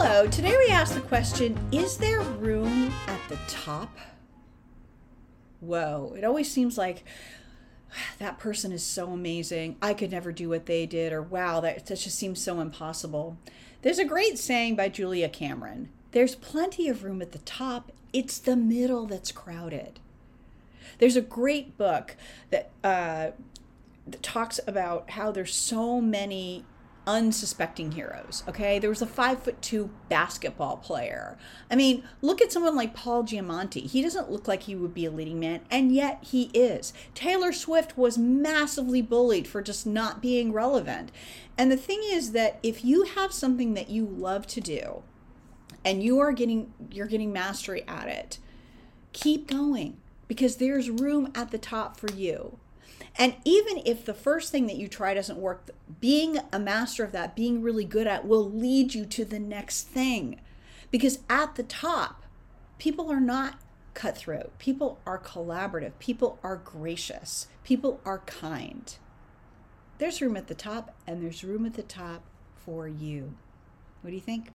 Hello, today we ask the question Is there room at the top? Whoa, it always seems like that person is so amazing. I could never do what they did, or wow, that, that just seems so impossible. There's a great saying by Julia Cameron there's plenty of room at the top, it's the middle that's crowded. There's a great book that, uh, that talks about how there's so many unsuspecting heroes. Okay, there was a five foot two basketball player. I mean, look at someone like Paul Giamatti. He doesn't look like he would be a leading man, and yet he is. Taylor Swift was massively bullied for just not being relevant. And the thing is that if you have something that you love to do, and you are getting you're getting mastery at it, keep going because there's room at the top for you. And even if the first thing that you try doesn't work, being a master of that, being really good at, will lead you to the next thing. Because at the top, people are not cutthroat, people are collaborative, people are gracious, people are kind. There's room at the top, and there's room at the top for you. What do you think?